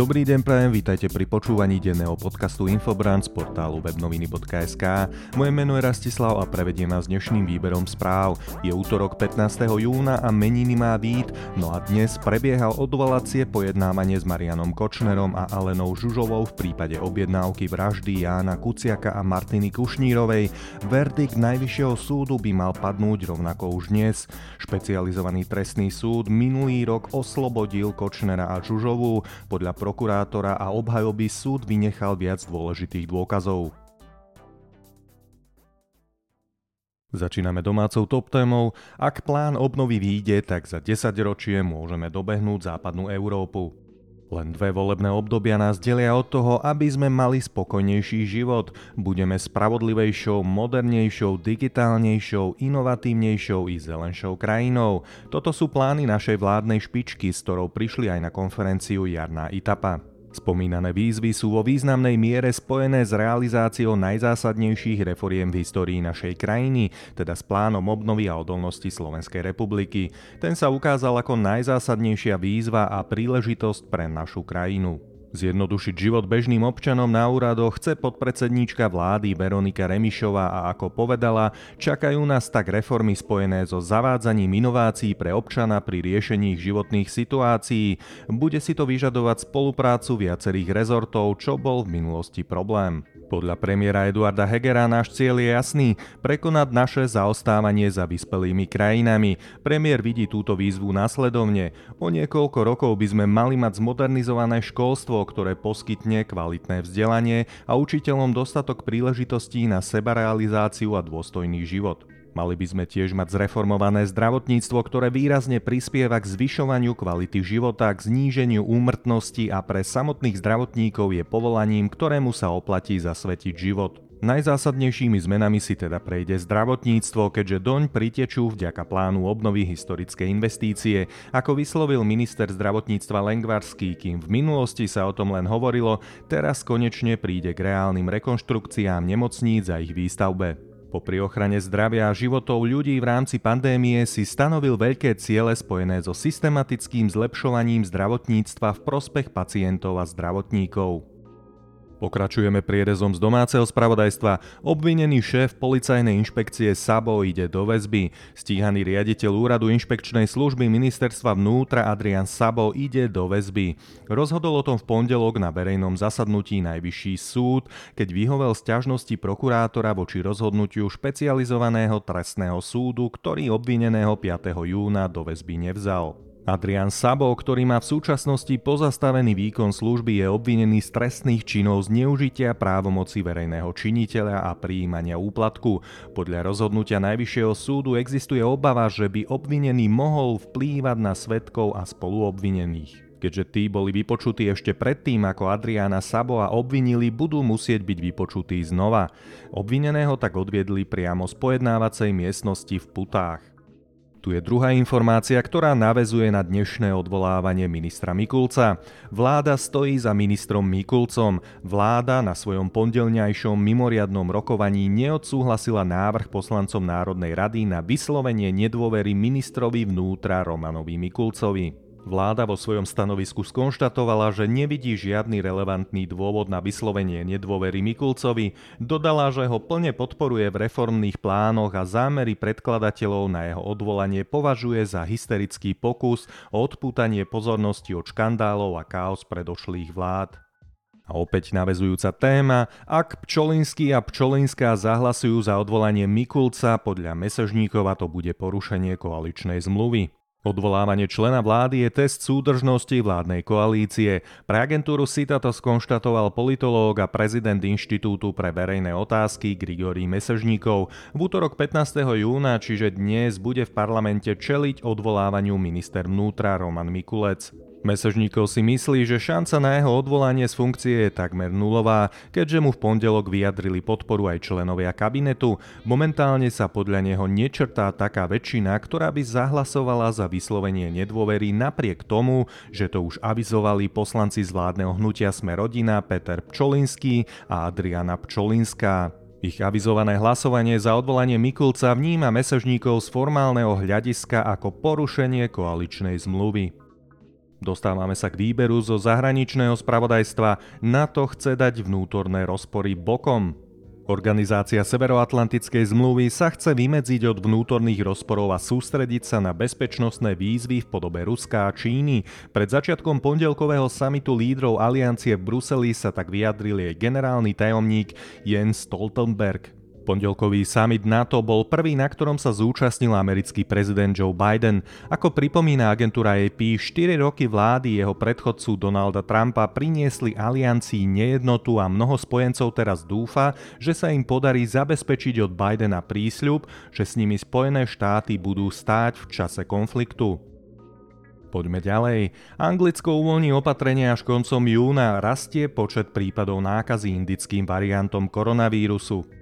Dobrý deň prajem, vítajte pri počúvaní denného podcastu Infobrand z portálu webnoviny.sk. Moje meno je Rastislav a prevediem vás dnešným výberom správ. Je útorok 15. júna a meniny má Vít, no a dnes prebiehal odvolacie pojednávanie s Marianom Kočnerom a Alenou Žužovou v prípade objednávky vraždy Jána Kuciaka a Martiny Kušnírovej. Verdikt Najvyššieho súdu by mal padnúť rovnako už dnes. Špecializovaný trestný súd minulý rok oslobodil Kočnera a Žužovú. Podľa prokurátora a obhajoby súd vynechal viac dôležitých dôkazov. Začíname domácou top témou. Ak plán obnovy výjde, tak za 10 ročie môžeme dobehnúť západnú Európu. Len dve volebné obdobia nás delia od toho, aby sme mali spokojnejší život. Budeme spravodlivejšou, modernejšou, digitálnejšou, inovatívnejšou i zelenšou krajinou. Toto sú plány našej vládnej špičky, s ktorou prišli aj na konferenciu Jarná Itapa. Spomínané výzvy sú vo významnej miere spojené s realizáciou najzásadnejších reforiem v histórii našej krajiny, teda s plánom obnovy a odolnosti Slovenskej republiky. Ten sa ukázal ako najzásadnejšia výzva a príležitosť pre našu krajinu. Zjednodušiť život bežným občanom na úradoch chce podpredsedníčka vlády Veronika Remišová a ako povedala, čakajú nás tak reformy spojené so zavádzaním inovácií pre občana pri riešení životných situácií. Bude si to vyžadovať spoluprácu viacerých rezortov, čo bol v minulosti problém. Podľa premiéra Eduarda Hegera náš cieľ je jasný – prekonať naše zaostávanie za vyspelými krajinami. Premiér vidí túto výzvu následovne. O niekoľko rokov by sme mali mať zmodernizované školstvo, ktoré poskytne kvalitné vzdelanie a učiteľom dostatok príležitostí na sebarealizáciu a dôstojný život. Mali by sme tiež mať zreformované zdravotníctvo, ktoré výrazne prispieva k zvyšovaniu kvality života, k zníženiu úmrtnosti a pre samotných zdravotníkov je povolaním, ktorému sa oplatí zasvetiť život. Najzásadnejšími zmenami si teda prejde zdravotníctvo, keďže doň pritečú vďaka plánu obnovy historické investície, ako vyslovil minister zdravotníctva Lengvarský, kým v minulosti sa o tom len hovorilo, teraz konečne príde k reálnym rekonštrukciám nemocníc a ich výstavbe. Popri ochrane zdravia a životov ľudí v rámci pandémie si stanovil veľké ciele spojené so systematickým zlepšovaním zdravotníctva v prospech pacientov a zdravotníkov. Pokračujeme prierezom z domáceho spravodajstva. Obvinený šéf policajnej inšpekcie Sabo ide do väzby. Stíhaný riaditeľ úradu inšpekčnej služby ministerstva vnútra Adrian Sabo ide do väzby. Rozhodol o tom v pondelok na verejnom zasadnutí Najvyšší súd, keď vyhovel sťažnosti prokurátora voči rozhodnutiu špecializovaného trestného súdu, ktorý obvineného 5. júna do väzby nevzal. Adrian Sabo, ktorý má v súčasnosti pozastavený výkon služby, je obvinený z trestných činov zneužitia právomoci verejného činiteľa a prijímania úplatku. Podľa rozhodnutia Najvyššieho súdu existuje obava, že by obvinený mohol vplývať na svetkov a spoluobvinených. Keďže tí boli vypočutí ešte predtým, ako Adriana Saboa obvinili, budú musieť byť vypočutí znova. Obvineného tak odviedli priamo z pojednávacej miestnosti v Putách. Tu je druhá informácia, ktorá navezuje na dnešné odvolávanie ministra Mikulca. Vláda stojí za ministrom Mikulcom. Vláda na svojom pondelňajšom mimoriadnom rokovaní neodsúhlasila návrh poslancom Národnej rady na vyslovenie nedôvery ministrovi vnútra Romanovi Mikulcovi. Vláda vo svojom stanovisku skonštatovala, že nevidí žiadny relevantný dôvod na vyslovenie nedôvery Mikulcovi, dodala, že ho plne podporuje v reformných plánoch a zámery predkladateľov na jeho odvolanie považuje za hysterický pokus o odpútanie pozornosti od škandálov a chaos predošlých vlád. A opäť navezujúca téma, ak Pčolinský a Pčolinská zahlasujú za odvolanie Mikulca, podľa mesažníkova to bude porušenie koaličnej zmluvy. Odvolávanie člena vlády je test súdržnosti vládnej koalície. Pre agentúru SITA to skonštatoval politológ a prezident Inštitútu pre verejné otázky Grigory Mesežníkov. V útorok 15. júna, čiže dnes, bude v parlamente čeliť odvolávaniu minister vnútra Roman Mikulec. Mesežníkov si myslí, že šanca na jeho odvolanie z funkcie je takmer nulová, keďže mu v pondelok vyjadrili podporu aj členovia kabinetu. Momentálne sa podľa neho nečrtá taká väčšina, ktorá by zahlasovala za vyslovenie nedôvery napriek tomu, že to už avizovali poslanci z vládneho hnutia Sme rodina Peter Pčolinský a Adriana Pčolinská. Ich avizované hlasovanie za odvolanie Mikulca vníma mesežníkov z formálneho hľadiska ako porušenie koaličnej zmluvy. Dostávame sa k výberu zo zahraničného spravodajstva. Na to chce dať vnútorné rozpory bokom. Organizácia Severoatlantickej zmluvy sa chce vymedziť od vnútorných rozporov a sústrediť sa na bezpečnostné výzvy v podobe Ruska a Číny. Pred začiatkom pondelkového samitu lídrov aliancie v Bruseli sa tak vyjadril jej generálny tajomník Jens Stoltenberg. Pondelkový summit NATO bol prvý, na ktorom sa zúčastnil americký prezident Joe Biden. Ako pripomína agentúra AP, 4 roky vlády jeho predchodcu Donalda Trumpa priniesli aliancii nejednotu a mnoho spojencov teraz dúfa, že sa im podarí zabezpečiť od Bidena prísľub, že s nimi Spojené štáty budú stáť v čase konfliktu. Poďme ďalej. Anglicko uvoľní opatrenia až koncom júna, rastie počet prípadov nákazy indickým variantom koronavírusu.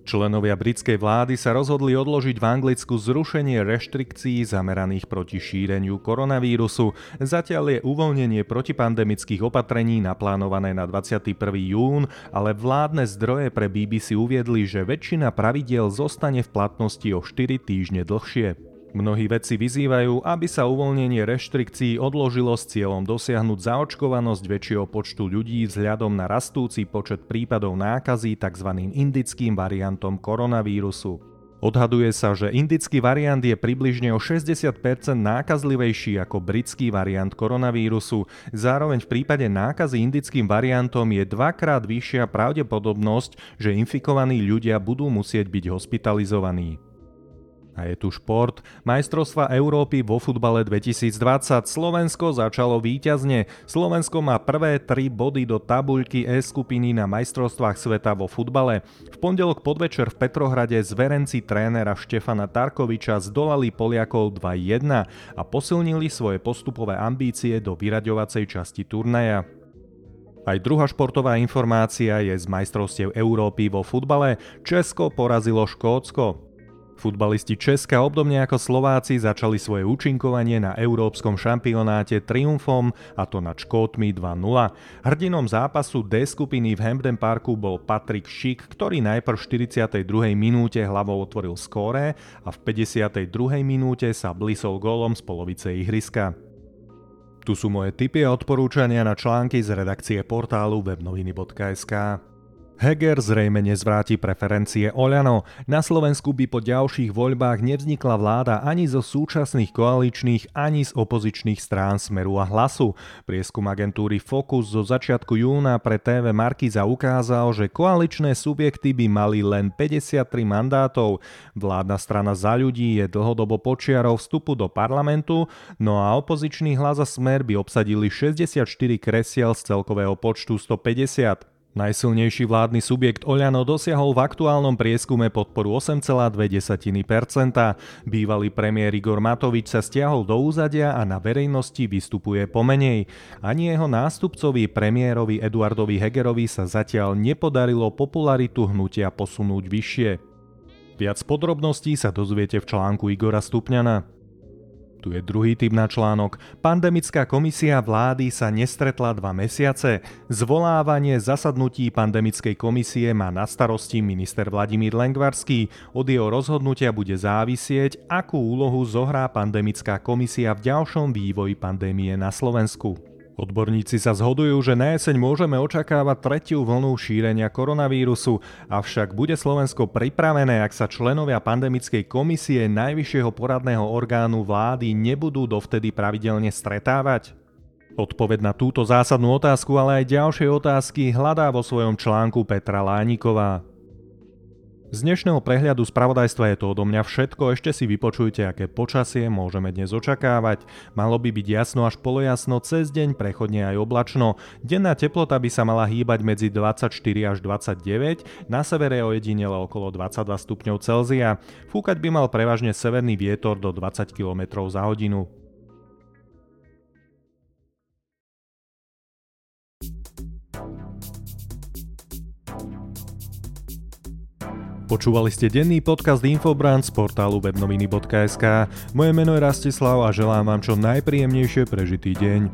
Členovia britskej vlády sa rozhodli odložiť v Anglicku zrušenie reštrikcií zameraných proti šíreniu koronavírusu. Zatiaľ je uvoľnenie protipandemických opatrení naplánované na 21. jún, ale vládne zdroje pre BBC uviedli, že väčšina pravidiel zostane v platnosti o 4 týždne dlhšie. Mnohí vedci vyzývajú, aby sa uvoľnenie reštrikcií odložilo s cieľom dosiahnuť zaočkovanosť väčšieho počtu ľudí vzhľadom na rastúci počet prípadov nákazy tzv. indickým variantom koronavírusu. Odhaduje sa, že indický variant je približne o 60% nákazlivejší ako britský variant koronavírusu. Zároveň v prípade nákazy indickým variantom je dvakrát vyššia pravdepodobnosť, že infikovaní ľudia budú musieť byť hospitalizovaní. A je tu šport. Majstrovstva Európy vo futbale 2020. Slovensko začalo víťazne. Slovensko má prvé tri body do tabuľky E skupiny na majstrovstvách sveta vo futbale. V pondelok podvečer v Petrohrade zverenci trénera Štefana Tarkoviča zdolali Poliakov 2-1 a posilnili svoje postupové ambície do vyraďovacej časti turnaja. Aj druhá športová informácia je z majstrovstiev Európy vo futbale. Česko porazilo Škótsko. Futbalisti Česka obdobne ako Slováci začali svoje účinkovanie na európskom šampionáte triumfom a to nad Škótmi 2-0. Hrdinom zápasu D skupiny v Hampden Parku bol Patrick Schick, ktorý najprv v 42. minúte hlavou otvoril skóre a v 52. minúte sa blisol gólom z polovice ihriska. Tu sú moje tipy a odporúčania na články z redakcie portálu webnoviny.sk. Heger zrejme nezvráti preferencie Oľano. Na Slovensku by po ďalších voľbách nevznikla vláda ani zo súčasných koaličných, ani z opozičných strán Smeru a Hlasu. Prieskum agentúry Focus zo začiatku júna pre TV Markiza ukázal, že koaličné subjekty by mali len 53 mandátov. Vládna strana za ľudí je dlhodobo počiarov vstupu do parlamentu, no a opozičný hlas a smer by obsadili 64 kresiel z celkového počtu 150. Najsilnejší vládny subjekt Oľano dosiahol v aktuálnom prieskume podporu 8,2%. Bývalý premiér Igor Matovič sa stiahol do úzadia a na verejnosti vystupuje pomenej. Ani jeho nástupcovi premiérovi Eduardovi Hegerovi sa zatiaľ nepodarilo popularitu hnutia posunúť vyššie. Viac podrobností sa dozviete v článku Igora Stupňana. Tu je druhý typ na článok. Pandemická komisia vlády sa nestretla dva mesiace. Zvolávanie zasadnutí pandemickej komisie má na starosti minister Vladimír Lengvarský. Od jeho rozhodnutia bude závisieť, akú úlohu zohrá pandemická komisia v ďalšom vývoji pandémie na Slovensku. Odborníci sa zhodujú, že na jeseň môžeme očakávať tretiu vlnu šírenia koronavírusu, avšak bude Slovensko pripravené, ak sa členovia pandemickej komisie Najvyššieho poradného orgánu vlády nebudú dovtedy pravidelne stretávať? Odpoved na túto zásadnú otázku, ale aj ďalšie otázky hľadá vo svojom článku Petra Lániková. Z dnešného prehľadu spravodajstva je to odo mňa všetko, ešte si vypočujte, aké počasie môžeme dnes očakávať. Malo by byť jasno až polojasno, cez deň prechodne aj oblačno. Denná teplota by sa mala hýbať medzi 24 až 29, na severe ojedinele okolo 22 stupňov Celzia. Fúkať by mal prevažne severný vietor do 20 km za hodinu. Počúvali ste denný podcast Infobrand z portálu webnoviny.sk. Moje meno je Rastislav a želám vám čo najpríjemnejšie prežitý deň.